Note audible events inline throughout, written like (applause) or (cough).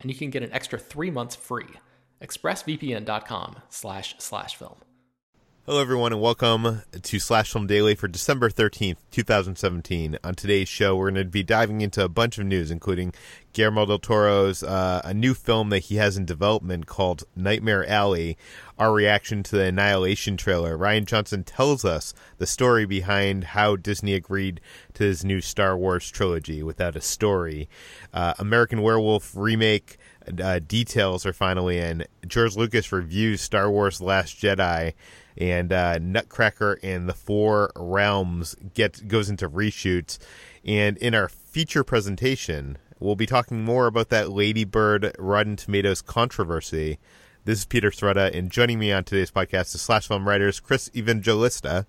and you can get an extra three months free. ExpressVPN.com slash slash film. Hello, everyone, and welcome to Slash Film Daily for December 13th, 2017. On today's show, we're going to be diving into a bunch of news, including Guillermo del Toro's uh, a new film that he has in development called Nightmare Alley, our reaction to the Annihilation trailer. Rian Johnson tells us the story behind how Disney agreed to his new Star Wars trilogy without a story. Uh, American Werewolf remake uh, details are finally in. George Lucas reviews Star Wars Last Jedi and uh, Nutcracker and the Four Realms get goes into reshoots. And in our feature presentation, we'll be talking more about that Ladybird Rotten Tomatoes controversy. This is Peter Sciretta, and joining me on today's podcast is Slash Film writers Chris Evangelista.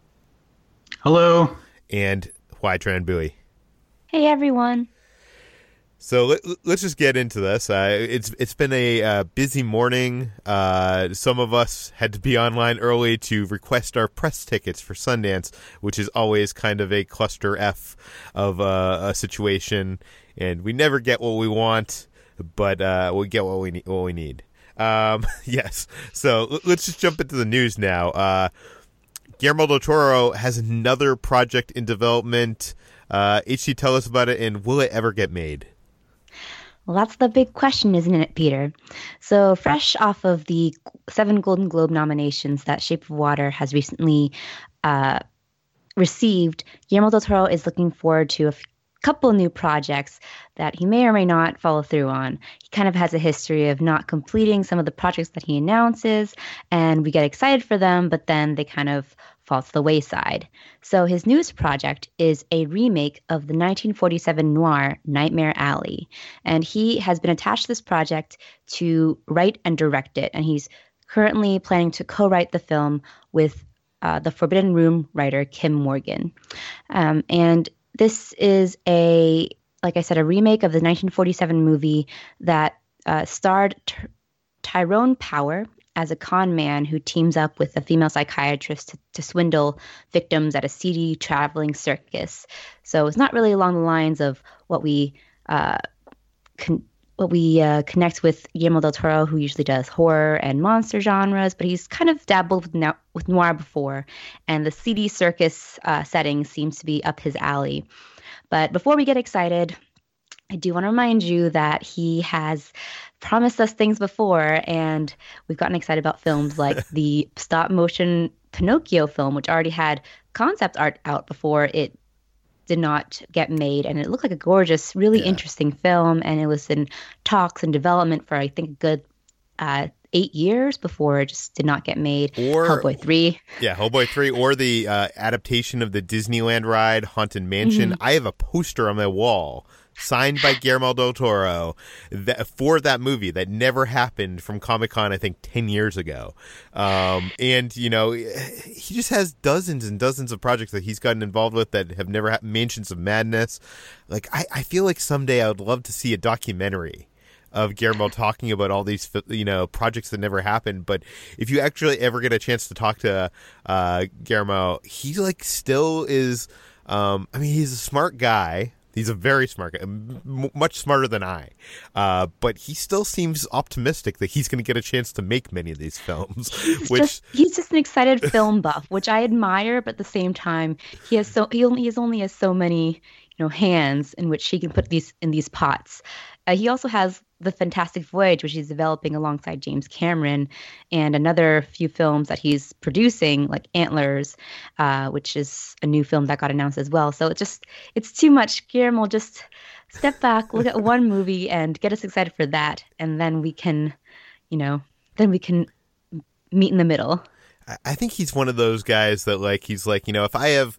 Hello. And Hoai Tran Bui. Hey, everyone. So let, us just get into this. Uh, it's it's been a uh, busy morning. Uh, some of us had to be online early to request our press tickets for Sundance, which is always kind of a cluster f of uh, a situation, and we never get what we want, but uh, we get what we need. What we need. Um, (laughs) yes. So let's just jump into the news now. Uh, Guillermo del Toro has another project in development. Uh, HT, tell us about it, and will it ever get made? Well, that's the big question, isn't it, Peter? So, fresh off of the seven Golden Globe nominations that Shape of Water has recently uh, received, Guillermo del Toro is looking forward to a f- couple new projects that he may or may not follow through on. He kind of has a history of not completing some of the projects that he announces, and we get excited for them, but then they kind of fall to the wayside. So his newest project is a remake of the 1947 noir Nightmare Alley. And he has been attached to this project to write and direct it. And he's currently planning to co write the film with uh, the Forbidden Room writer Kim Morgan. Um, and this is a, like I said, a remake of the 1947 movie that uh, starred T- Tyrone Power as a con man who teams up with a female psychiatrist to, to swindle victims at a seedy traveling circus. So it's not really along the lines of what we uh, con- what we uh, connect with Guillermo del Toro, who usually does horror and monster genres, but he's kind of dabbled with, no- with noir before, and the seedy circus uh, setting seems to be up his alley. But before we get excited, I do want to remind you that he has promised us things before, and we've gotten excited about films like (laughs) the stop motion Pinocchio film, which already had concept art out before it did not get made. And it looked like a gorgeous, really yeah. interesting film. And it was in talks and development for, I think, a good uh, eight years before it just did not get made. Or Hellboy three. Yeah, Hellboy three, or the uh, adaptation of the Disneyland ride Haunted Mansion. Mm-hmm. I have a poster on my wall signed by Guillermo del Toro that, for that movie that never happened from Comic Con, I think, 10 years ago. Um, and, you know, he just has dozens and dozens of projects that he's gotten involved with that have never had Mountains of Madness. Like, I, I feel like someday I would love to see a documentary of Guillermo talking about all these you know projects that never happened. But if you actually ever get a chance to talk to uh, Guillermo, he like still is Um, I mean, he's a smart guy. He's a very smart guy, m- much smarter than I. Uh, but he still seems optimistic that he's going to get a chance to make many of these films. (laughs) He's which just he's just an excited film buff, which I admire, but at the same time, he has so he only he has only has so many you know hands in which he can put these in these pots. Uh, he also has the Fantastic Voyage, which he's developing alongside James Cameron, and another few films that he's producing, like Antlers, uh, which is a new film that got announced as well. So it's just it's too much. Guillermo, just step back, look at one (laughs) movie, and get us excited for that, and then we can, you know, then we can meet in the middle. I think he's one of those guys that like he's like you know if I have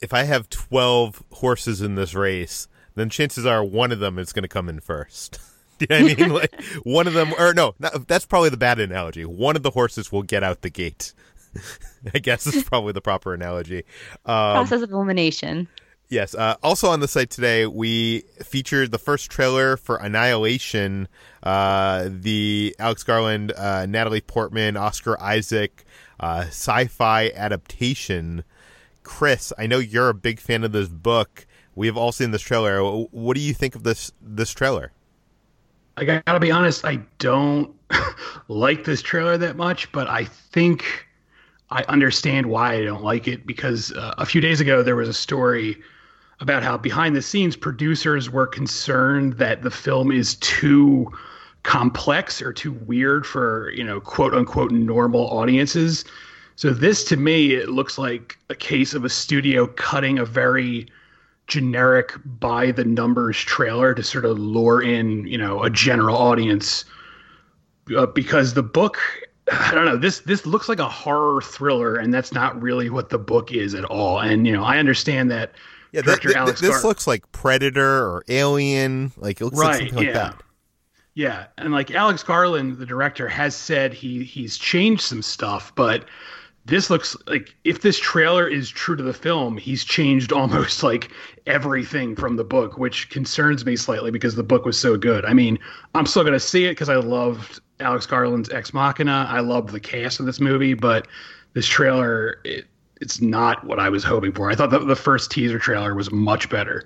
if I have twelve horses in this race, then chances are one of them is going to come in first. (laughs) you know what I mean? Like one of them, or no, not, that's probably the bad analogy. One of the horses will get out the gate. (laughs) I guess is probably the proper analogy. Um, Process of elimination. Yes. Uh, also on the site today, we featured the first trailer for Annihilation, uh, the Alex Garland, uh, Natalie Portman, Oscar Isaac uh, sci-fi adaptation. Chris, I know you're a big fan of this book. We have all seen this trailer. What do you think of this this trailer? I gotta be honest, I don't (laughs) like this trailer that much, but I think I understand why I don't like it because uh, a few days ago there was a story about how behind the scenes producers were concerned that the film is too complex or too weird for, you know, quote unquote normal audiences. So this to me it looks like a case of a studio cutting a very generic by the numbers trailer to sort of lure in, you know, a general audience uh, because the book I don't know. This this looks like a horror thriller, and that's not really what the book is at all. And you know, I understand that. Yeah, that, th- this Gar- looks like Predator or Alien. Like it looks right, like something yeah. like that. Yeah, and like Alex Garland, the director, has said he he's changed some stuff, but this looks like if this trailer is true to the film, he's changed (laughs) almost like everything from the book, which concerns me slightly because the book was so good. I mean, I'm still going to see it because I loved Alex Garland's Ex Machina. I loved the cast of this movie, but this trailer, it, it's not what I was hoping for. I thought the, the first teaser trailer was much better.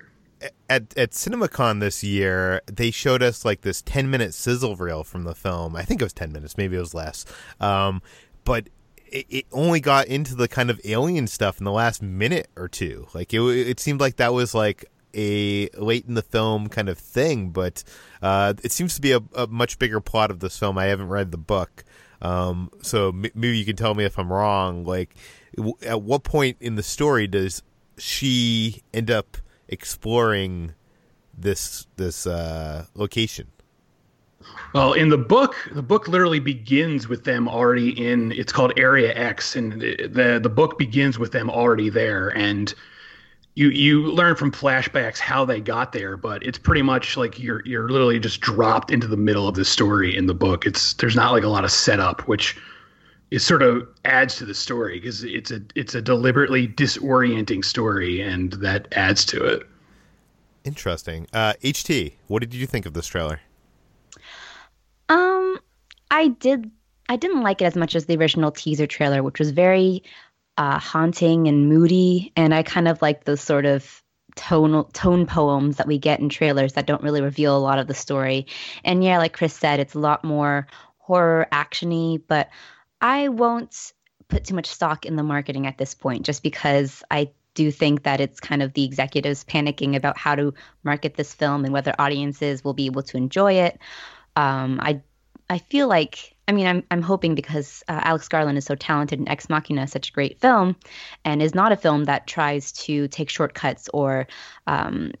At at CinemaCon this year, they showed us like this ten minute sizzle reel from the film. I think it was ten minutes, maybe it was less. Um, but it, it only got into the kind of alien stuff in the last minute or two. Like it, it seemed like that was like a late in the film kind of thing, but uh, it seems to be a, a, much bigger plot of this film. I haven't read the book, um, so m- maybe you can tell me if I'm wrong. Like, w- at what point in the story does she end up exploring this this uh, location? Well, in the book, the book literally begins with them already in. It's called Area X, and the the book begins with them already there, and you you learn from flashbacks how they got there. But it's pretty much like you're you're literally just dropped into the middle of the story in the book. It's there's not like a lot of setup, which is sort of adds to the story because it's a it's a deliberately disorienting story, and that adds to it. Interesting. Uh, HT, what did you think of this trailer? I did. I didn't like it as much as the original teaser trailer, which was very uh, haunting and moody, and I kind of like those sort of tone tone poems that we get in trailers that don't really reveal a lot of the story. And yeah, like Chris said, it's a lot more horror actiony, but I won't put too much stock in the marketing at this point, just because I do think that it's kind of the executives panicking about how to market this film and whether audiences will be able to enjoy it. Um, I I feel like I mean I'm I'm hoping because uh, Alex Garland is so talented in Ex Machina, such a great film, and is not a film that tries to take shortcuts or um,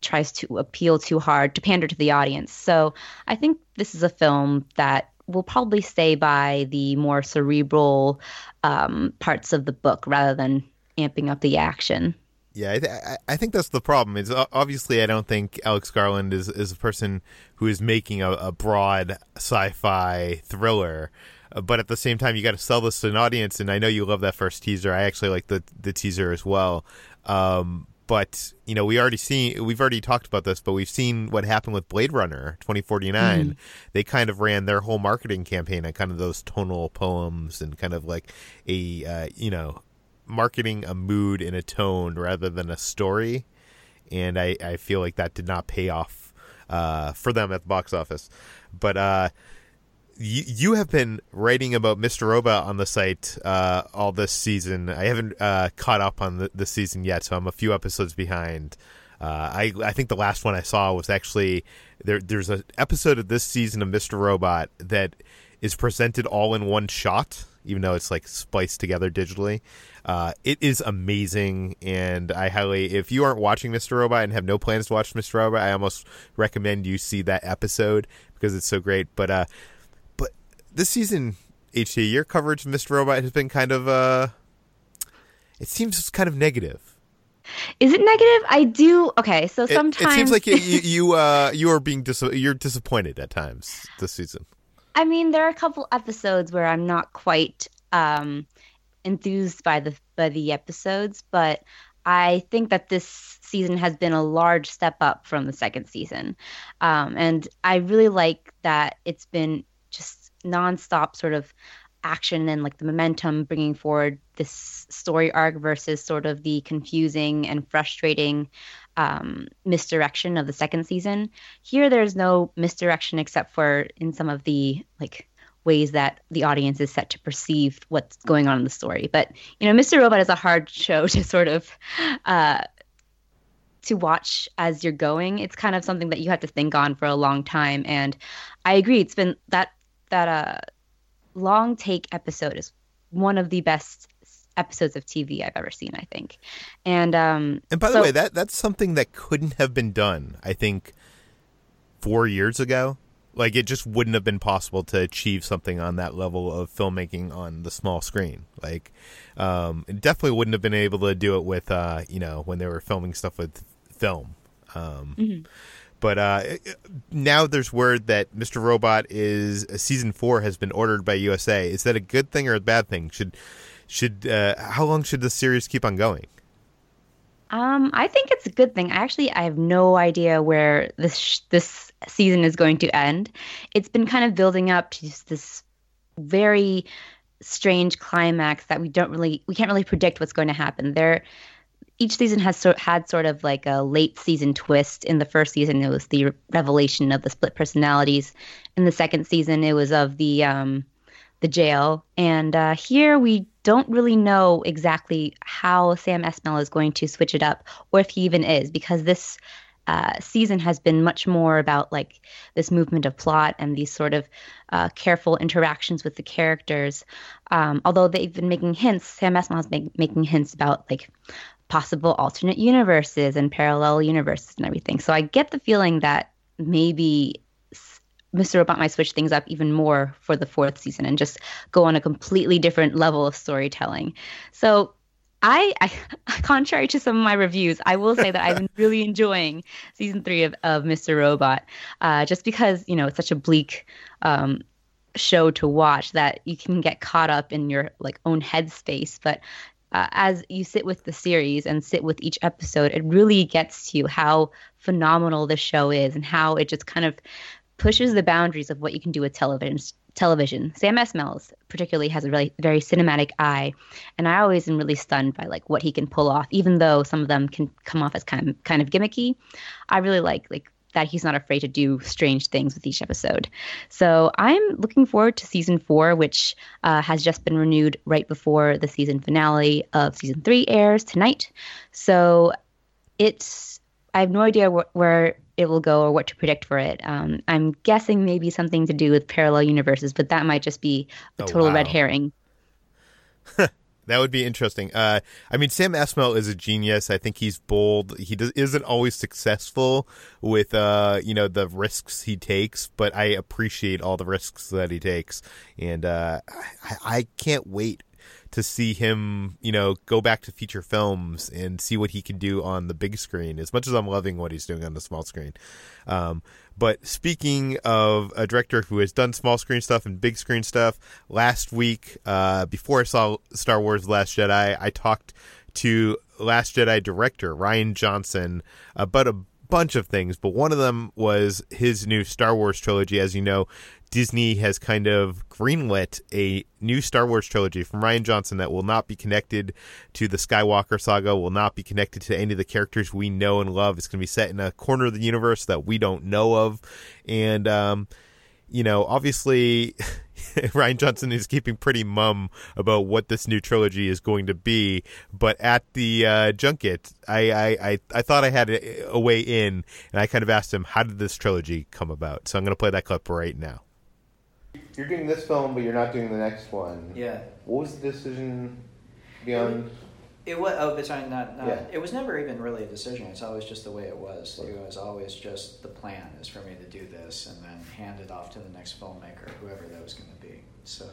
tries to appeal too hard to pander to the audience. So I think this is a film that will probably stay by the more cerebral um, parts of the book rather than amping up the action. Yeah, I, th- I, think that's the problem. Is obviously I don't think Alex Garland is, is a person who is making a, a broad sci-fi thriller, uh, but at the same time you got to sell this to an audience. And I know you love that first teaser. I actually like the the teaser as well. Um, but you know we already seen we've already talked about this, but we've seen what happened with Blade Runner 2049. Mm. They kind of ran their whole marketing campaign on kind of those tonal poems and kind of like a uh, you know marketing a mood and a tone rather than a story, and I, I feel like that did not pay off uh, for them at the box office. But uh, you you have been writing about Mr. Robot on the site uh, all this season. I haven't uh, caught up on the, the season yet, so I'm a few episodes behind. Uh, I I think the last one I saw was actually there. There's an episode of this season of Mr. Robot that is presented all in one shot, even though it's like spliced together digitally. Uh, it is amazing, and I highly, if you aren't watching Mr. Robot and have no plans to watch Mr. Robot, I almost recommend you see that episode because it's so great. But uh, but this season, HT, your coverage of Mr. Robot has been kind of uh, it seems kind of negative. Is it negative? I do. Okay, so sometimes it, it seems like you (laughs) you uh you are being dis- you're disappointed at times this season. I mean, there are a couple episodes where I'm not quite um enthused by the by the episodes, but I think that this season has been a large step up from the second season, um, and I really like that it's been just nonstop sort of action and like the momentum bringing forward this story arc versus sort of the confusing and frustrating um, misdirection of the second season. Here, there's no misdirection except for in some of the like ways that the audience is set to perceive what's going on in the story. But you know, Mr. Robot is a hard (laughs) show to sort of uh, to watch as you're going. It's kind of something that you have to think on for a long time. And I agree, it's been that that uh long take episode is one of the best episodes of TV I've ever seen. I think, and um, and by the way, that that's something that couldn't have been done. I think four years ago, like it just wouldn't have been possible to achieve something on that level of filmmaking on the small screen. Like, um, it definitely wouldn't have been able to do it with, uh, you know, when they were filming stuff with film. Um, mm-hmm. But uh, now there's word that Mr. Robot is uh, season four has been ordered by USA. Is that a good thing or a bad thing? Should should uh, how long should the series keep on going? Um, I think it's a good thing. Actually, I have no idea where this sh- this season is going to end. It's been kind of building up to this very strange climax that we don't really we can't really predict what's going to happen. There each season has so, had sort of like a late season twist. In the first season, it was the revelation of the split personalities. In the second season, it was of the um, the jail. And uh, here, we don't really know exactly how Sam Esmail is going to switch it up, or if he even is, because this uh, season has been much more about like this movement of plot and these sort of uh, careful interactions with the characters. Um, although they've been making hints, Sam Esmail has been making hints about like possible alternate universes and parallel universes and everything. So I get the feeling that maybe Mr. Robot might switch things up even more for the fourth season and just go on a completely different level of storytelling. So I, I (laughs) contrary to some of my reviews, I will say that I've been (laughs) really enjoying season three of, of Mr. Robot, uh, just because you know it's such a bleak um, show to watch that you can get caught up in your like own headspace. But uh, as you sit with the series and sit with each episode, it really gets to you how phenomenal this show is and how it just kind of pushes the boundaries of what you can do with television. Television. Sam Esmail particularly has a really very cinematic eye, and I always am really stunned by like what he can pull off. Even though some of them can come off as kind of kind of gimmicky, I really like like that he's not afraid to do strange things with each episode. So I'm looking forward to season four, which uh, has just been renewed right before the season finale of season three airs tonight. So it's I have no idea wh- where it will go or what to predict for it. Um, I'm guessing maybe something to do with parallel universes, but that might just be a oh, total wow. red herring. (laughs) That would be interesting. Uh, I mean, Sam Esmail is a genius. I think he's bold. He does, isn't always successful with, uh, you know, the risks he takes, but I appreciate all the risks that he takes, and uh, I, I can't wait to see him, you know, go back to feature films and see what he can do on the big screen. As much as I'm loving what he's doing on the small screen, um, but speaking of a director who has done small screen stuff and big screen stuff, last week, uh, before I saw Star Wars: Last Jedi, I talked to Last Jedi director Rian Johnson about a bunch of things, but one of them was his new Star Wars trilogy. As you know, Disney has kind of greenlit a new Star Wars trilogy from Rian Johnson that will not be connected to the Skywalker saga, will not be connected to any of the characters we know and love. It's going to be set in a corner of the universe that we don't know of. And, um, you know, obviously, (laughs) Rian Johnson is keeping pretty mum about what this new trilogy is going to be. But at the uh, junket, I, I, I, I, thought I had a, a way in, and I kind of asked him, how did this trilogy come about? So I'm going to play that clip right now. You're doing this film, but you're not doing the next one. Yeah. What was the decision beyond? It was oh, sorry, not, not Yeah. it was never even really a decision. It's always just the way it was. It was always just the plan is for me to do this and then hand it off to the next filmmaker, whoever that was going to be. So.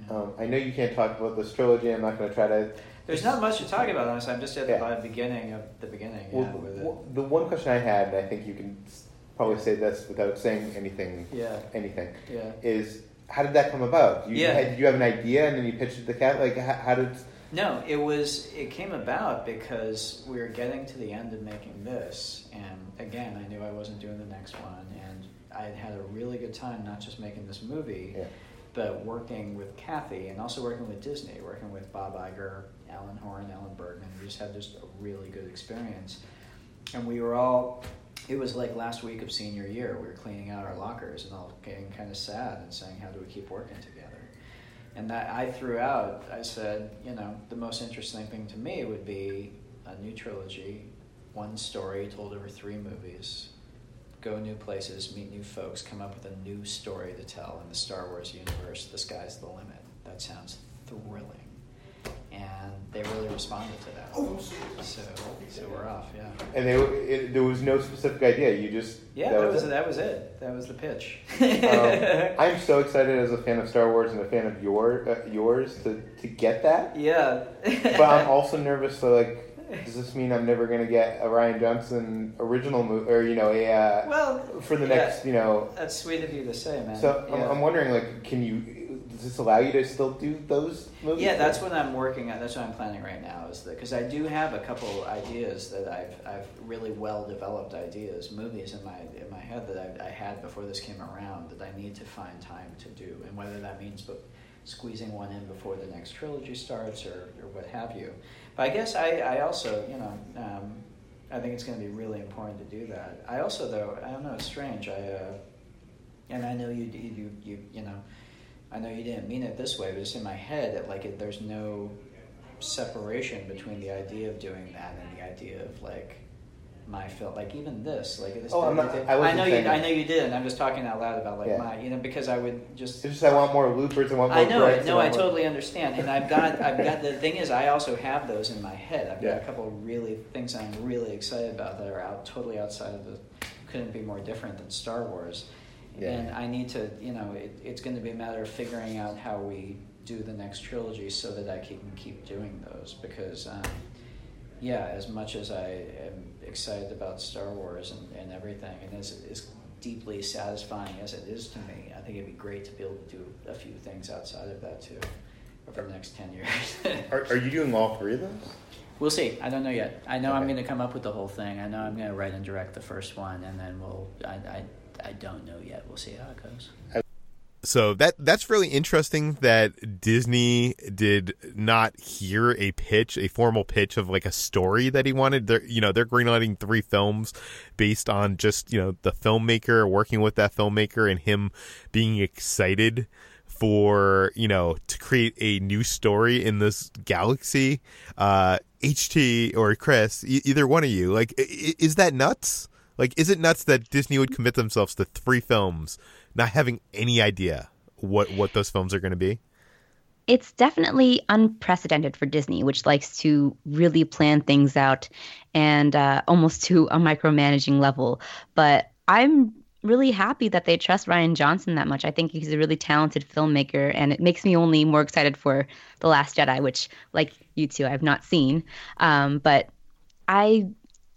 yeah. Um, I know you can't talk about this trilogy. I'm not going to try to. There's not much to talk about, honestly. I'm just at the Yeah. beginning of the beginning. Well, yeah, it. the one question I had, and I think you can probably say this without saying anything. Yeah. Anything Yeah. is how did that come about? You, Yeah. did you have an idea and then you pitched it to the cat? Like how, how did? No, it was. It came about because we were getting to the end of making this, and again, I knew I wasn't doing the next one, and I had had a really good time not just making this movie, Yeah. but working with Kathy and also working with Disney, working with Bob Iger, Alan Horn, Alan Bergman. We just had just a really good experience, and we were all. It was like last week of senior year. We were cleaning out our lockers and all getting kind of sad and saying, "How do we keep working together?" And that I threw out, I said, you know, the most interesting thing to me would be a new trilogy, one story told over three movies, go new places, meet new folks, come up with a new story to tell in the Star Wars universe. The sky's the limit. That sounds thrilling. And they really responded to that. So, so we're off, yeah. And they, it, there was no specific idea. You just Yeah, that, was it? that was it. That was the pitch. um, (laughs) I'm so excited as a fan of Star Wars and a fan of your uh, yours to, to get that. yeah. But I'm also nervous. So like, does this mean I'm never gonna get a Rian Johnson original movie, or you know, a uh, well, for the yeah. next, you know? That's sweet of you to say, man. So I'm, I'm wondering, like, can you? Does this allow you to still do those movies? Yeah, that's what I'm working on. That's what I'm planning right now. Is that because I do have a couple ideas that I've I've really well developed ideas, movies in my in my head that I, I had before this came around that I need to find time to do, and whether that means but squeezing one in before the next trilogy starts or, or what have you. But I guess I, I also you know um, I think it's going to be really important to do that. I also though I don't know it's strange I uh, and I know you you you you, you know. I know you didn't mean it this way, but it's in my head that like it, there's no separation between the idea of doing that and the idea of like my film, like even this, like this. Oh, I'm not- I I, know you. saying I know you didn't. I'm just talking out loud about like Yeah. my, you know, because I would just. It's just I want more loopers. I want more. I know it. No, I want more- totally understand, and I've got, I've got. The thing is, I also have those in my head. I've got Yeah. a couple of really things I'm really excited about that are out, totally outside of the. Couldn't be more different than Star Wars, Yeah. and I need to. You know, it, it's going to be a matter of figuring out how we do the next trilogy so that I can keep doing those because. Um, yeah, as much as I am excited about Star Wars and, and everything, and as, as deeply satisfying as it is to me, I think it'd be great to be able to do a few things outside of that too over the next 10 years. (laughs) Are, are you doing all three of those? we'll see. I don't know yet. I know I'm going to come up with the whole thing. I know I'm going to write and direct the first one, and then we'll. I, I, I don't know yet. We'll see how it goes. So that that's really interesting that Disney did not hear a pitch, a formal pitch of like a story that he wanted. They're you know they're greenlighting three films based on just you know the filmmaker working with that filmmaker and him being excited for you know to create a new story in this galaxy. Uh, HT or Chris, e- either one of you, like i- is that nuts? Like, is it nuts that Disney would commit themselves to three films, not having any idea what what those films are going to be? it's definitely unprecedented for Disney, which likes to really plan things out and uh, almost to a micromanaging level. But I'm really happy that they trust Rian Johnson that much. I think he's a really talented filmmaker, and it makes me only more excited for The Last Jedi, which, like you two, I've not seen. Um, but I,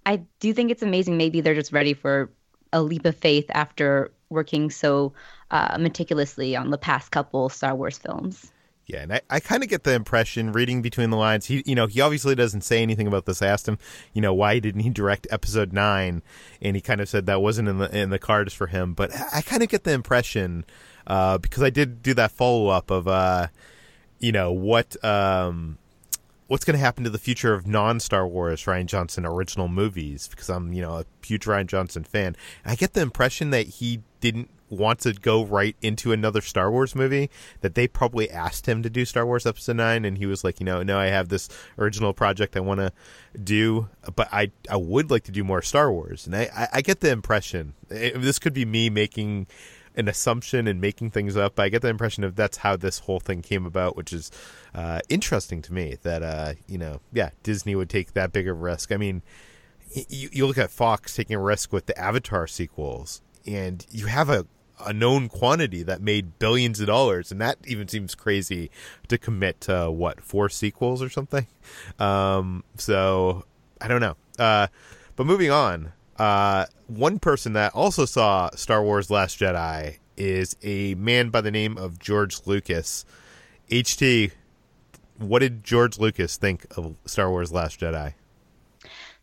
I do think it's amazing. Maybe they're just ready for a leap of faith after working so uh, meticulously on the past couple Star Wars films. Yeah, and I, I kind of get the impression reading between the lines. He, you know, he obviously doesn't say anything about this. I asked him, you know, why didn't he direct episode nine, and he kind of said that wasn't in the in the cards for him. But I, kind of get the impression uh, because I did do that follow up of, uh, you know, what um, what's going to happen to the future of non Star Wars Rian Johnson original movies because I'm, you know, a huge Rian Johnson fan. I get the impression that he didn't want to go right into another Star Wars movie, that they probably asked him to do Star Wars Episode 9, and he was like, you know, no, I have this original project I want to do, but I, I would like to do more Star Wars. And I, I, I get the impression, it, this could be me making an assumption and making things up, but I get the impression of that's how this whole thing came about, which is uh, interesting to me that, uh, you know, yeah, Disney would take that big of a risk. I mean, you, you look at Fox taking a risk with the Avatar sequels, and you have a a known quantity that made billions of dollars, and that even seems crazy to commit to what four sequels or something. Um, so I don't know. Uh, but moving on, uh, one person that also saw Star Wars: Last Jedi is a man by the name of George Lucas. HT, what did George Lucas think of Star Wars: Last Jedi?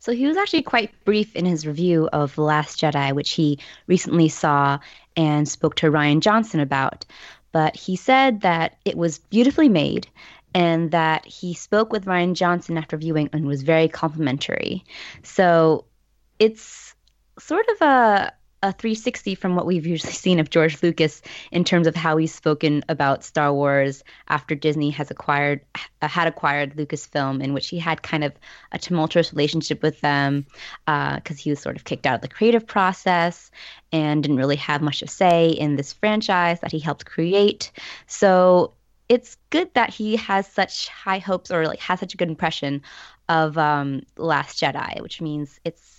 So he was actually quite brief in his review of The Last Jedi, which he recently saw and spoke to Rian Johnson about. But he said that it was beautifully made and that he spoke with Rian Johnson after viewing and was very complimentary. So it's sort of a a 360 from what we've usually (laughs) seen of George Lucas in terms of how he's spoken about Star Wars after Disney has acquired uh, had acquired Lucasfilm, in which he had kind of a tumultuous relationship with them because uh, he was sort of kicked out of the creative process and didn't really have much to say in this franchise that he helped create. So it's good that he has such high hopes or like has such a good impression of um, Last Jedi, which means it's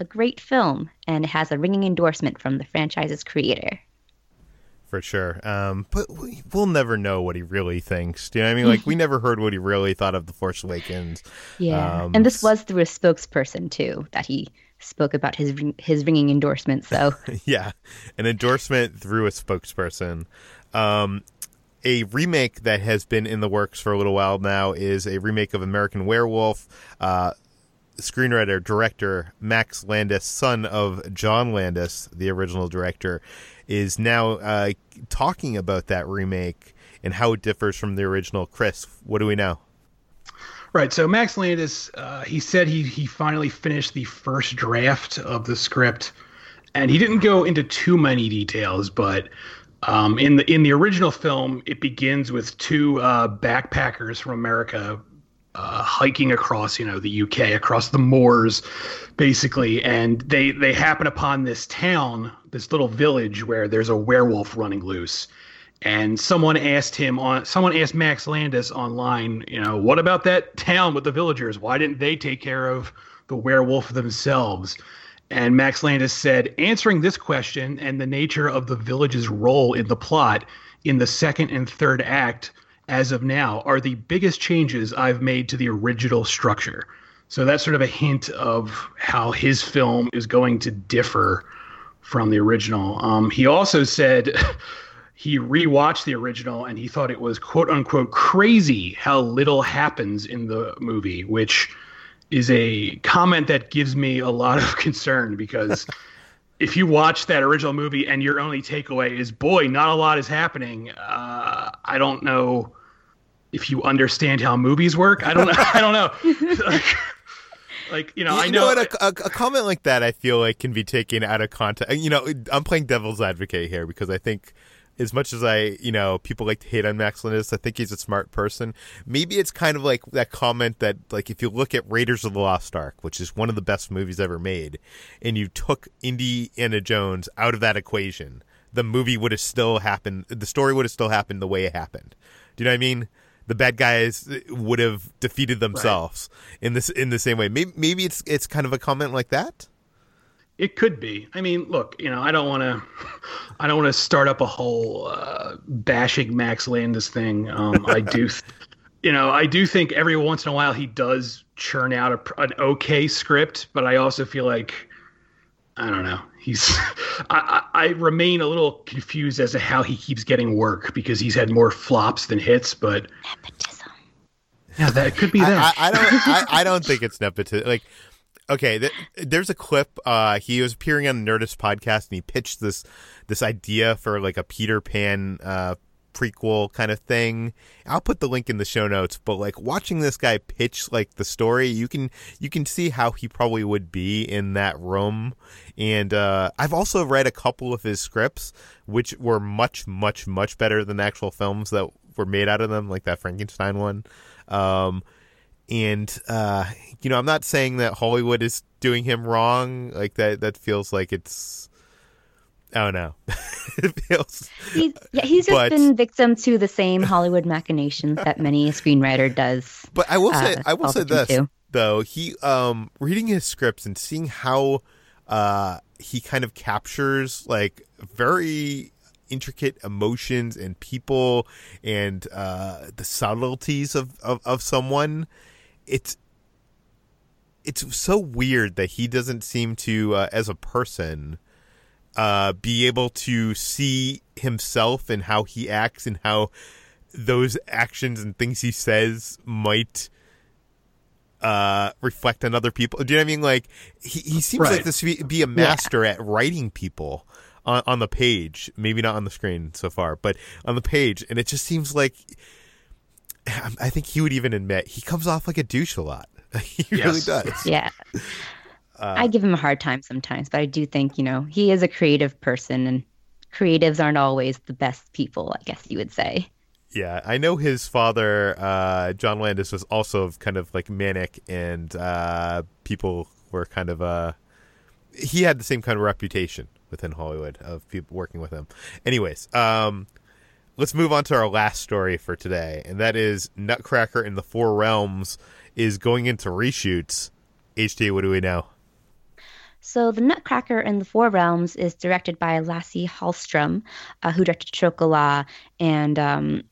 a great film and it has a ringing endorsement from the franchise's creator. For sure. Um, but we'll never know what he really thinks. Do you know what I mean? Like, we (laughs) never heard what he really thought of The Force Awakens. Yeah. Um, and this was through a spokesperson, too, that he spoke about his his ringing endorsement. So, (laughs) yeah, an endorsement through a spokesperson. Um, a remake that has been in the works for a little while now is a remake of American Werewolf. Uh, screenwriter director Max Landis, son of John Landis, the original director, is now uh, talking about that remake and how it differs from the original. Chris, what do we know? Right. So Max Landis, uh, he said he he finally finished the first draft of the script, and he didn't go into too many details, but. Um, in the in the original film, it begins with two uh, backpackers from America uh, hiking across, you know, the UK, across the moors, basically, and they they happen upon this town, this little village where there's a werewolf running loose. And someone asked him on someone asked Max Landis online, you know, what about that town with the villagers? Why didn't they take care of the werewolf themselves? And Max Landis said, answering this question and the nature of the village's role in the plot in the second and third act as of now are the biggest changes I've made to the original structure. So that's sort of a hint of how his film is going to differ from the original. Um, he also said (laughs) he rewatched the original and he thought it was quote unquote crazy how little happens in the movie, which is a comment that gives me a lot of (laughs) concern because (laughs) if you watch that original movie and your only takeaway is boy not a lot is happening uh, i don't know if you understand how movies work. I don't know. I don't know. like, (laughs) (laughs) like, you know, you I know, know what, a, a, a, comment like that I feel like can be taken out of context. You know, I'm playing devil's advocate here because I think as much as I, you know, people like to hate on Max Landis, I think he's a smart person. Maybe it's kind of like that comment that, like, if you look at Raiders of the Lost Ark, which is one of the best movies ever made, and you took Indiana Jones out of that equation, the movie would have still happened. The story would have still happened the way it happened. Do you know what I mean? The bad guys would have defeated themselves right. in this in the same way. Maybe, maybe it's it's kind of a comment like that. It could be. I mean, look, you know, I don't want to, (laughs) I don't want to start up a whole uh, bashing Max Landis thing. Um, I (laughs) do, th- you know, I do think every once in a while he does churn out a, an okay script, but I also feel like I don't know. He's. I, I, I remain a little confused as to how he keeps getting work because he's had more flops than hits. But Nepotism. yeah, that could be I, that. I, I don't. I, I don't think it's nepotism. Like, okay, th- there's a clip. Uh, he was appearing on the Nerdist podcast, and he pitched this this idea for like a Peter Pan uh, prequel kind of thing. I'll put the link in the show notes. But like watching this guy pitch like the story, you can you can see how he probably would be in that room. And uh, I've also read a couple of his scripts, which were much much much better than actual films that were made out of them, like that Frankenstein one. Um, and uh, you know, I'm not saying that Hollywood is doing him wrong. Like that, that feels like it's. I don't (laughs) it feels. He's, yeah, he's just But- been victim to the same Hollywood machinations that many a screenwriter does. But I will say, uh, I will say this though. He, um, reading his scripts and seeing how, uh, he kind of captures like very intricate emotions and people and uh the subtleties of of, of someone. It's it's so weird that he doesn't seem to, uh, as a person, uh, be able to see himself and how he acts and how those actions and things he says might uh reflect on other people. Do you know what I mean? Like he, he seems like this to be, be a master at writing people on, on the page. Maybe not on the screen so far, but on the page, and it just seems like (sighs) I think he would even admit he comes off like a douche a lot. (laughs) he really does. Yeah. I give him a hard time sometimes, but I do think, you know, he is a creative person and creatives aren't always the best people, I guess you would say. Yeah, I know his father, uh, John Landis, was also kind of like manic, and uh, people were kind of. Uh, he had the same kind of reputation within Hollywood of people working with him. Anyways, um, let's move on to our last story for today, and that is Nutcracker in the Four Realms is going into reshoots. HT, what do we know? So, The Nutcracker in the Four Realms is directed by Lasse Hallstrom, uh, who directed Chocolat and um,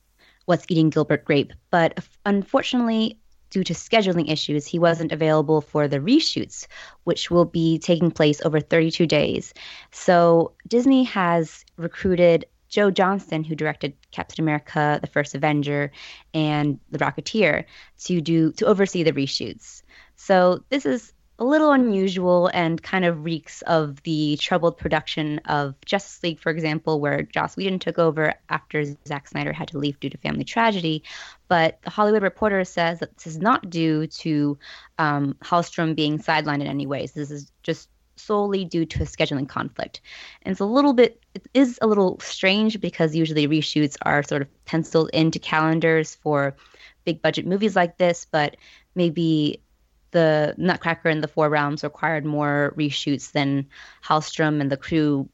What's Eating Gilbert Grape. But unfortunately, due to scheduling issues, he wasn't available for the reshoots, which will be taking place over 32 days. So, Disney has recruited Joe Johnston, who directed Captain America: The First Avenger and The Rocketeer, to do to oversee the reshoots. So this is a little unusual and kind of reeks of the troubled production of Justice League, for example, where Joss Whedon took over after Zack Snyder had to leave due to family tragedy. But the Hollywood Reporter says that this is not due to um, Hallstrom being sidelined in any ways. This is just solely due to a scheduling conflict. And it's a little bit, it is a little strange because usually reshoots are sort of penciled into calendars for big budget movies like this, but maybe the Nutcracker and the Four Realms required more reshoots than Hallstrom and the crew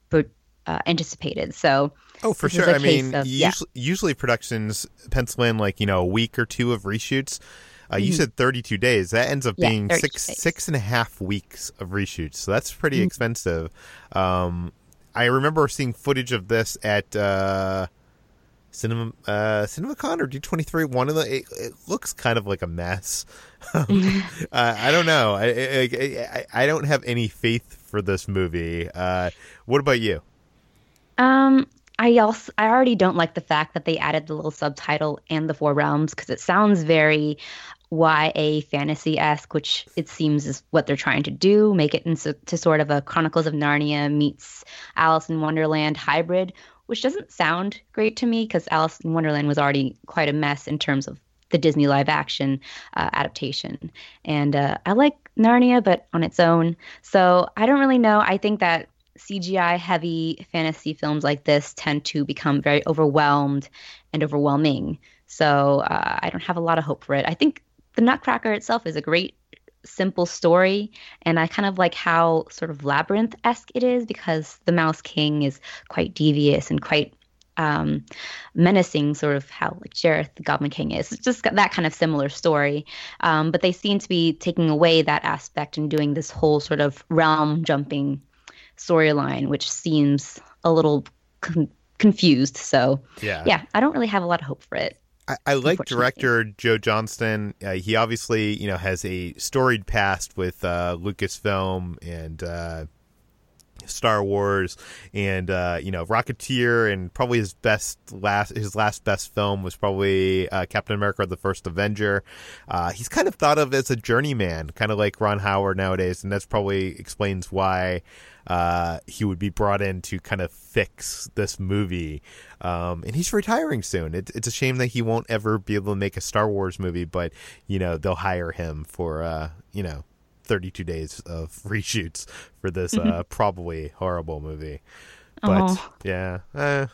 uh, anticipated. So, Oh, for sure. I mean, of- yeah. usually, usually productions pencil in like you know a week or two of reshoots. Uh, You Mhm. said thirty-two days. That ends up Yeah, being 32 six days. six and a half weeks of reshoots. So that's pretty Mhm. expensive. Um, I remember seeing footage of this at uh, Cinema uh, CinemaCon or D twenty three. One of the it, it looks kind of like a mess. (laughs) uh, I don't know. I, I, I I don't have any faith for this movie. Uh, what about you? Um, I also I already don't like the fact that they added the little subtitle and the Four Realms because it sounds very YA fantasy esque, which it seems is what they're trying to do, make it into sort of a Chronicles of Narnia meets Alice in Wonderland hybrid, which doesn't sound great to me because Alice in Wonderland was already quite a mess in terms of the Disney live action uh, adaptation. And uh, I like Narnia, but on its own. So I don't really know. I think that CGI heavy fantasy films like this tend to become very overwhelmed and overwhelming. So uh, I don't have a lot of hope for it. I think The Nutcracker itself is a great, simple story. And I kind of like how sort of labyrinth esque it is because the Mouse King is quite devious and quite um, menacing, sort of how like Jareth the Goblin King is. It's just that kind of similar story. Um, but they seem to be taking away that aspect and doing this whole sort of realm jumping storyline, which seems a little con- confused. So, yeah, I don't really have a lot of hope for it. I, I like director Joe Johnston. Uh, he obviously, you know, has a storied past with uh, Lucasfilm and uh, Star Wars and uh, you know Rocketeer and probably his best last his last best film was probably uh, Captain America: The First Avenger. Uh, he's kind of thought of as a journeyman, kind of like Ron Howard nowadays, and that's probably explains why uh, he would be brought in to kind of fix this movie. Um, and he's retiring soon. It, it's a shame that he won't ever be able to make a Star Wars movie, but you know they'll hire him for uh, you know 32 days of (laughs) reshoots for this uh, probably horrible movie. But Aw. yeah, eh.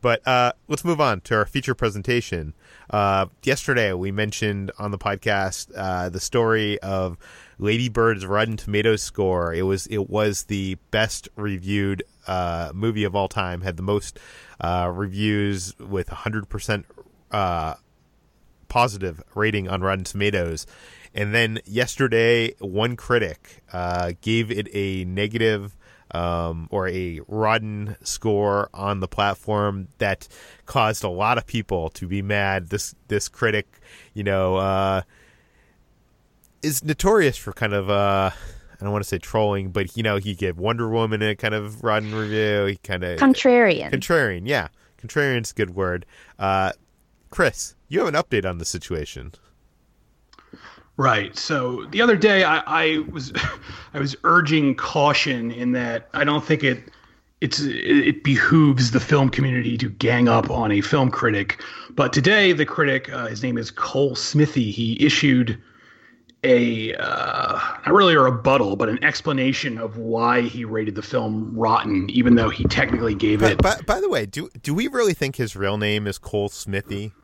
but uh, let's move on to our feature presentation. Uh, yesterday, we mentioned on the podcast uh, the story of Lady Bird's Rotten Tomatoes score. It was it was the best reviewed uh, movie of all time. Had the most uh, reviews with 100 percent uh, positive rating on Rotten Tomatoes. And then yesterday, one critic uh, gave it a negative um, or a rotten score on the platform that caused a lot of people to be mad. This this critic, you know, uh, is notorious for kind of uh, I don't want to say trolling, but you know, he gave Wonder Woman a kind of rotten review. He kind of Contrarian. contrarian, yeah, contrarian's a good word. Uh, Chris, you have an update on the situation. Right. So the other day, I, I was (laughs) I was urging caution in that I don't think it it's it behooves the film community to gang up on a film critic. But today, the critic, uh, his name is Cole Smithey, he issued a uh, not really a rebuttal, but an explanation of why he rated the film rotten, even though he technically gave By, it. by, by the way, do do we really think his real name is Cole Smithey?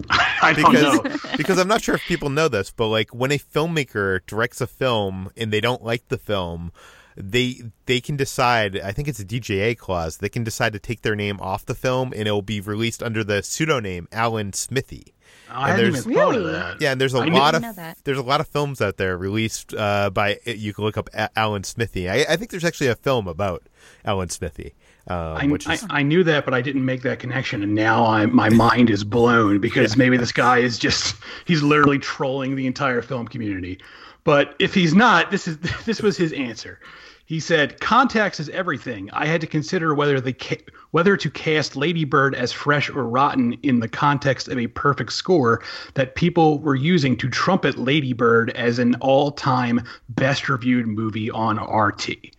(laughs) I don't know. Because (laughs) because I'm not sure if people know this, but like when a filmmaker directs a film and they don't like the film, they they can decide. I think it's a DGA clause. They can decide to take their name off the film, and it will be released under the pseudonym Alan Smithee. I And hadn't there's- even thought of Really? that. Yeah, and there's a I lot of there's a lot of films out there released uh, by you can look up A- Alan Smithee. I, I think there's actually a film about Alan Smithee, um, I, which I, is I knew that, but I didn't make that connection, and now I, my mind is blown because maybe this guy is just—he's literally trolling the entire film community. But if he's not, this is (laughs) this was his answer. He said, "Context is everything. I had to consider whether the ca- whether to cast Lady Bird as fresh or rotten in the context of a perfect score that people were using to trumpet Lady Bird as an all-time best reviewed movie on RT."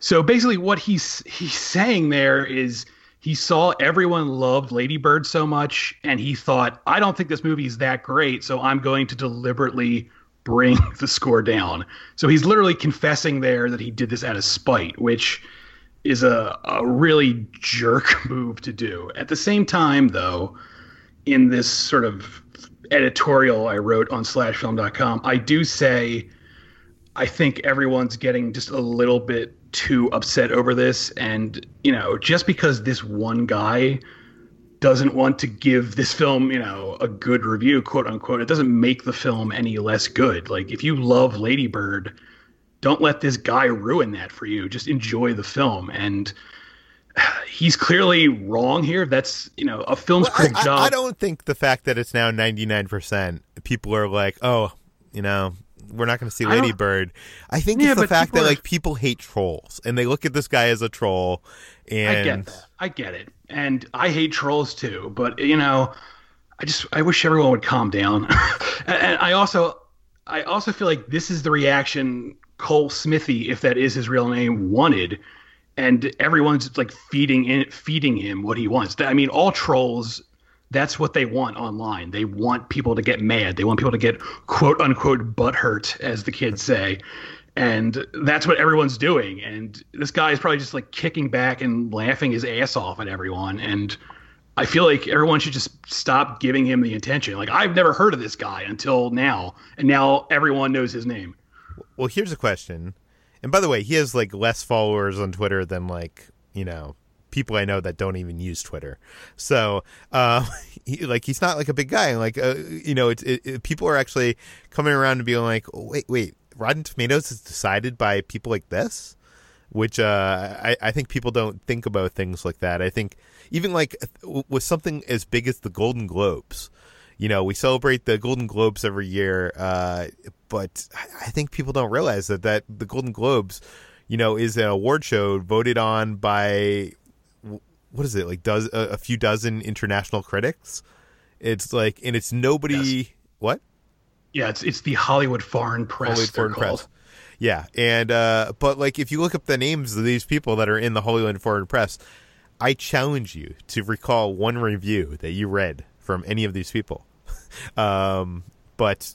So basically, what he's he's saying there is he saw everyone loved Lady Bird so much, and he thought, I don't think this movie is that great, so I'm going to deliberately bring (laughs) the score down. So he's literally confessing there that he did this out of spite, which is a, a really jerk (laughs) move to do. At the same time, though, in this sort of editorial I wrote on slashfilm.com, I do say I think everyone's getting just a little bit too upset over this. And, you know, just because this one guy doesn't want to give this film, you know, a good review, quote unquote, it doesn't make the film any less good. Like, if you love Lady Bird, don't let this guy ruin that for you. Just enjoy the film. And he's clearly wrong here. That's, you know, a film's Well, I, critic I- job. I don't think the fact that it's now 99%, people are like, oh, you know, we're not going to see I Lady don't- Bird. I think Yeah, it's the fact that are- like people hate trolls and they look at this guy as a troll and I get that. I get it. And I hate trolls too, but you know, I just I wish everyone would calm down. (laughs) and, and I also I also feel like this is the reaction Cole Smithey, if that is his real name, wanted. And everyone's like feeding in feeding him what he wants. I mean, all trolls that's what they want online. They want people to get mad. They want people to get quote unquote butthurt, as the kids say. And that's what everyone's doing. And this guy is probably just like kicking back and laughing his ass off at everyone. And I feel like everyone should just stop giving him the attention. Like I've never heard of this guy until now, and now everyone knows his name. Well, here's a question. And by the way, he has like less followers on Twitter than like, you know, people I know that don't even use Twitter. So, uh, (laughs) he, like he's not like a big guy. Like, uh, you know, it's it, it, people are actually coming around and being like, oh, wait, wait, Rotten Tomatoes is decided by people like this, which uh, I, I think people don't think about things like that. I think even like with something as big as the Golden Globes, you know, we celebrate the Golden Globes every year, uh, but I think people don't realize that that the Golden Globes, you know, is an award show voted on by what is it like? Does a, a few dozen international critics? It's like, and it's nobody. Yes. What? Yeah, it's it's the Hollywood Foreign Press. Hollywood Foreign called. Press. Yeah, and uh, but like if you look up the names of these people that are in the Hollywood Foreign Press, I challenge you to recall one review that you read from any of these people. (laughs) um, but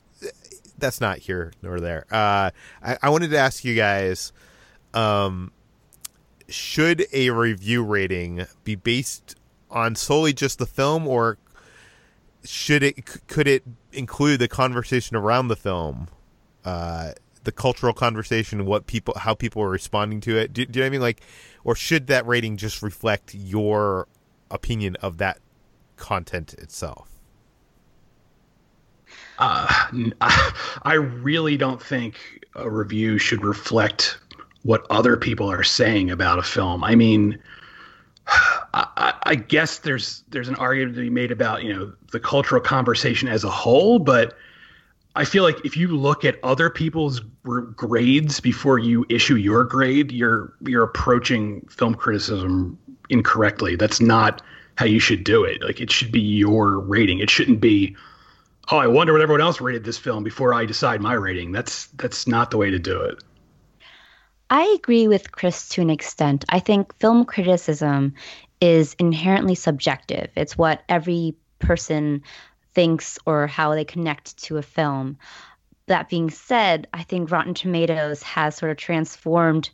that's not here nor there. Uh, I, I, wanted to ask you guys: um, Should a review rating be based on solely just the film, or should it could it include the conversation around the film? Uh, the cultural conversation, what people, how people are responding to it. Do, do you know what I mean? Like, or should that rating just reflect your opinion of that content itself? Uh, (laughs) I really don't think a review should reflect what other people are saying about a film. I mean, I, I, guess there's there's an argument to be made about you know the cultural conversation as a whole, but I feel like if you look at other people's grades before you issue your grade, you're you're approaching film criticism incorrectly. That's not how you should do it. Like it should be your rating. It shouldn't be oh, I wonder what everyone else rated this film before I decide my rating. That's that's not the way to do it. I agree with Chris to an extent. I think film criticism is inherently subjective. It's what every person thinks or how they connect to a film. That being said, I think Rotten Tomatoes has sort of transformed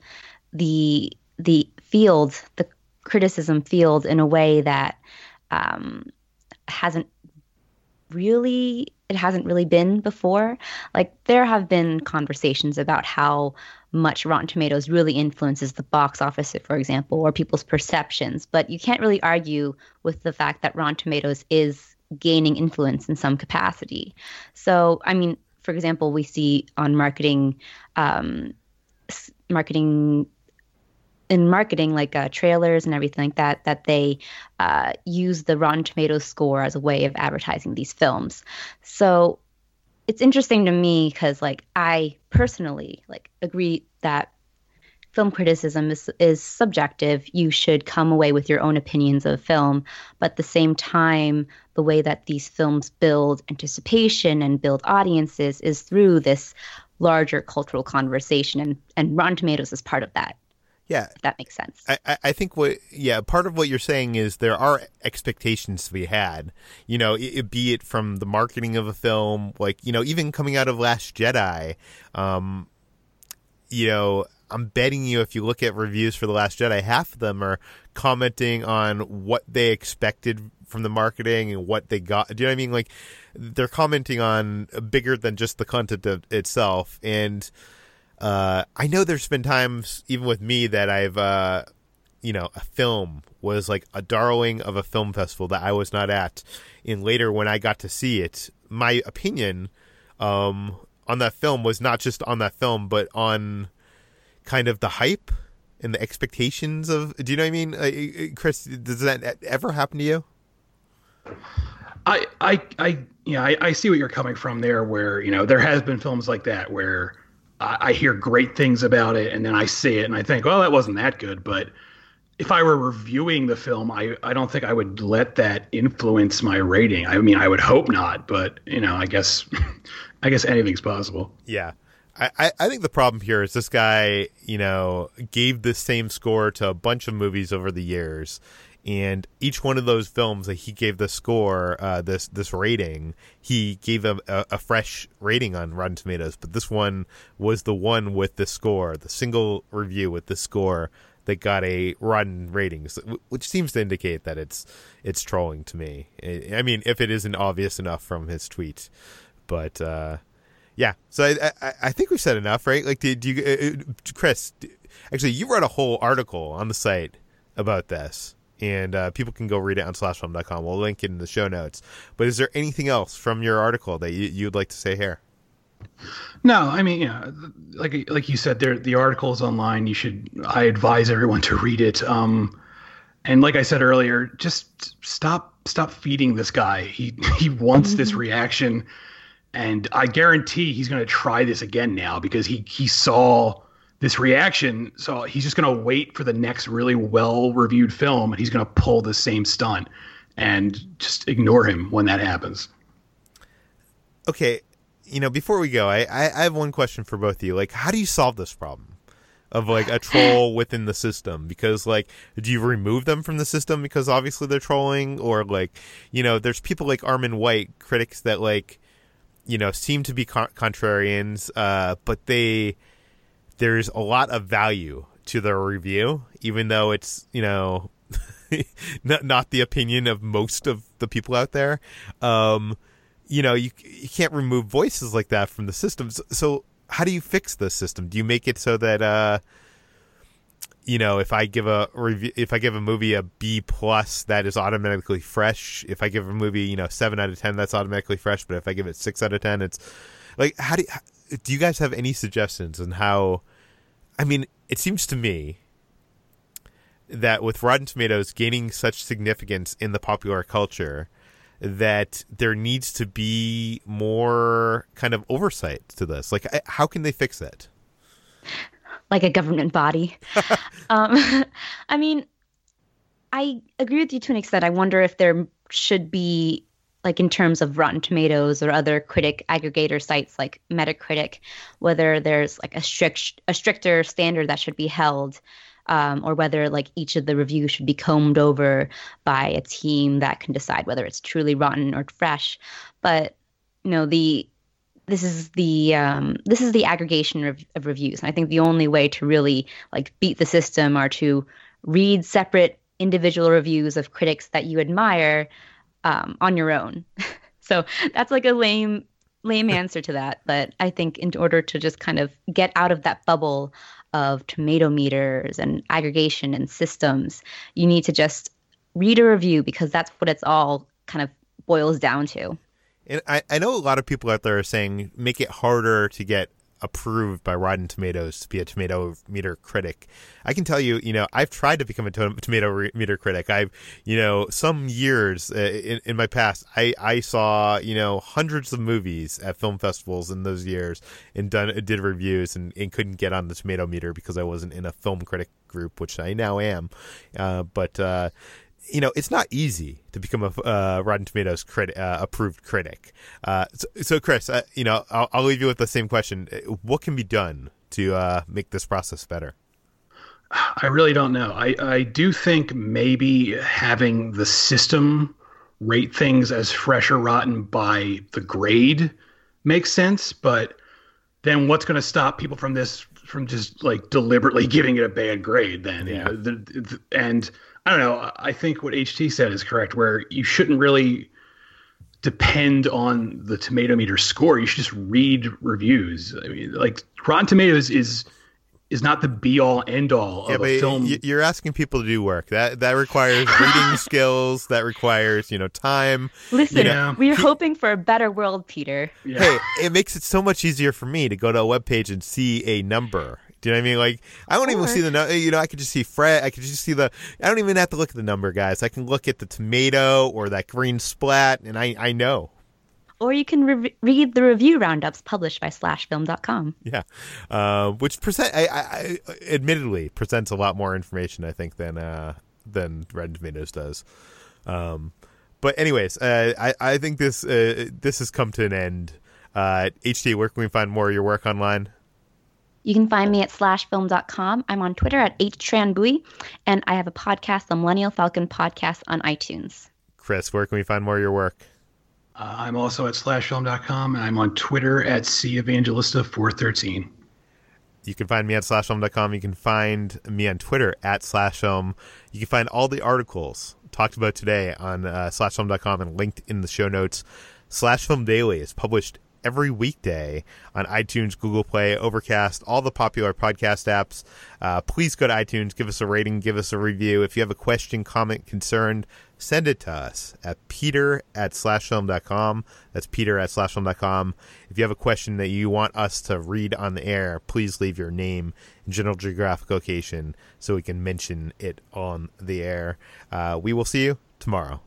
the the field, the criticism field, in a way that um, hasn't really it hasn't really been before. Like there have been conversations about how much Rotten Tomatoes really influences the box office, for example, or people's perceptions. But you can't really argue with the fact that Rotten Tomatoes is gaining influence in some capacity. So, I mean, for example, we see on marketing, um, marketing in marketing, like uh, trailers and everything like that, that they uh, use the Rotten Tomatoes score as a way of advertising these films. So it's interesting to me because, like, I personally like agree that film criticism is is subjective. You should come away with your own opinions of film, but at the same time, the way that these films build anticipation and build audiences is through this larger cultural conversation, and and Rotten Tomatoes is part of that. Yeah, that makes sense. I, I think what yeah part of what you're saying is there are expectations to be had. You know, it, it, be it from the marketing of a film, like you know, even coming out of Last Jedi. Um, you know, I'm betting you if you look at reviews for the Last Jedi, half of them are commenting on what they expected from the marketing and what they got. Do you know what I mean? Like they're commenting on bigger than just the content of itself and uh, I know there's been times, even with me, that I've, uh, you know, a film was like a darling of a film festival that I was not at. And later, when I got to see it, my opinion um, on that film was not just on that film, but on kind of the hype and the expectations of. Do you know what I mean, uh, Chris? Does that ever happen to you? I, I, I, yeah, I, I see what you're coming from there. Where you know there has been films like that where I, hear great things about it, and then I see it and I think, well, that wasn't that good. But if I were reviewing the film, I, I don't think I would let that influence my rating. I mean, I would hope not, but you know, I guess (laughs) I guess anything's possible. Yeah. I, I think the problem here is this guy, you know, gave the same score to a bunch of movies over the years, and each one of those films that he gave the score, uh, this this rating, he gave a, a, a, fresh rating on Rotten Tomatoes. But this one was the one with the score, the single review with the score that got a Rotten rating, which seems to indicate that it's it's trolling to me. I mean, if it isn't obvious enough from his tweet, but uh, yeah. So I, I, I think we've said enough, right? Like, did you, uh, uh Chris? Actually, you wrote a whole article on the site about this and uh, people can go read it on slashfilm.com. We'll link it in the show notes. But is there anything else from your article that you, would like to say here? No, I mean, yeah, like like you said, there the article is online. You should. I advise everyone to read it. Um, and like I said earlier, just stop stop feeding this guy. He (laughs) he wants mm-hmm. this reaction, and I guarantee he's going to try this again now because he he saw this reaction. So he's just going to wait for the next really well reviewed film and he's going to pull the same stunt and just ignore him when that happens. Okay, you know, before we go, I, I, I have one question for both of you. Like, how do you solve this problem? Of like a troll (laughs) within the system because like do you remove them from the system because obviously they're trolling or like you know there's people like Armond White critics that like you know seem to be con- contrarians uh, but they there's a lot of value to the review even though it's you know (laughs) not not the opinion of most of the people out there um, you know, you you can't remove voices like that from the system. So, so how do you fix the system? Do you make it so that uh, you know, if I give a review, if I give a movie a B plus, that is automatically fresh. If I give a movie, you know, seven out of ten, that's automatically fresh. But if I give it six out of ten, it's like, how do you, do you guys have any suggestions on how? I mean, it seems to me that with Rotten Tomatoes gaining such significance in the popular culture, that there needs to be more kind of oversight to this. Like, how can they fix it? Like a government body. (laughs) um, (laughs) I mean, I agree with you to an extent. I wonder if there should be, like, in terms of Rotten Tomatoes or other critic aggregator sites like Metacritic, whether there's like a strict, a stricter standard that should be held um, or whether like each of the reviews should be combed over by a team that can decide whether it's truly rotten or fresh. But you know the this is the um, this is the aggregation of, of reviews, and I think the only way to really like beat the system are to read separate individual reviews of critics that you admire um, on your own. (laughs) so that's like a lame lame answer to that, but I think in order to just kind of get out of that bubble of tomato meters and aggregation and systems. You need to just read a review because that's what it's all kind of boils down to. And I, I know a lot of people out there are saying make it harder to get approved by Rotten Tomatoes to be a tomato meter critic. I can tell you, you know, I've tried to become a to- tomato meter critic. I've, you know, some years uh, in, in my past, I, I saw, you know, hundreds of movies at film festivals in those years and done did reviews and, and couldn't get on the tomato meter because I wasn't in a film critic group, which I now am. Uh, but uh, you know, it's not easy to become a uh, Rotten Tomatoes crit- uh, approved critic. Uh, so, so, Chris, uh, you know, I'll, I'll, leave you with the same question. What can be done to uh, make this process better? I really don't know. I, I do think maybe having the system rate things as fresh or rotten by the grade makes sense, but then what's going to stop people from this from just like deliberately (laughs) giving it a bad grade then yeah. You know, the, the, and I don't know. I think what HT said is correct, where you shouldn't really depend on the tomato meter score. You should just read reviews. I mean, like Rotten Tomatoes is is not the be all end all yeah, of a film. You're asking people to do work that that requires reading (laughs) skills. That requires you know time. Listen, you know, we're he, hoping for a better world, Peter. Yeah. Hey, it makes it so much easier for me to go to a web page and see a number do you know what I mean? Like, I don't even see the number. you know. I could just see Fred. I could just see the. I don't even have to look at the number, guys. I can look at the tomato or that green splat, and I I know. Or you can re- read the review roundups published by SlashFilm.com. Yeah, uh, which present I, I, admittedly presents a lot more information, I think, than uh, than Red Tomatoes does. Um, but anyways, uh, I I think this uh, this has come to an end. Uh, HT, where can we find more of your work online? You can find me at slashfilm.com. I'm on Twitter at htranbui, and I have a podcast, the Millennial Falcon Podcast, on iTunes. Chris, where can we find more of your work? Uh, I'm also at slashfilm.com, and I'm on Twitter at cevangelista413. You can find me at slashfilm.com. You can find me on Twitter at slashfilm. You can find all the articles talked about today on uh, slashfilm.com and linked in the show notes. Slashfilm Daily is published every weekday on iTunes, Google Play, Overcast, all the popular podcast apps. Uh, please go to iTunes, give us a rating, give us a review. If you have a question, comment, concern, send it to us at peter at slashfilm.com. That's peter at slashfilm.com. If you have a question that you want us to read on the air, please leave your name and general geographic location so we can mention it on the air. Uh, we will see you tomorrow.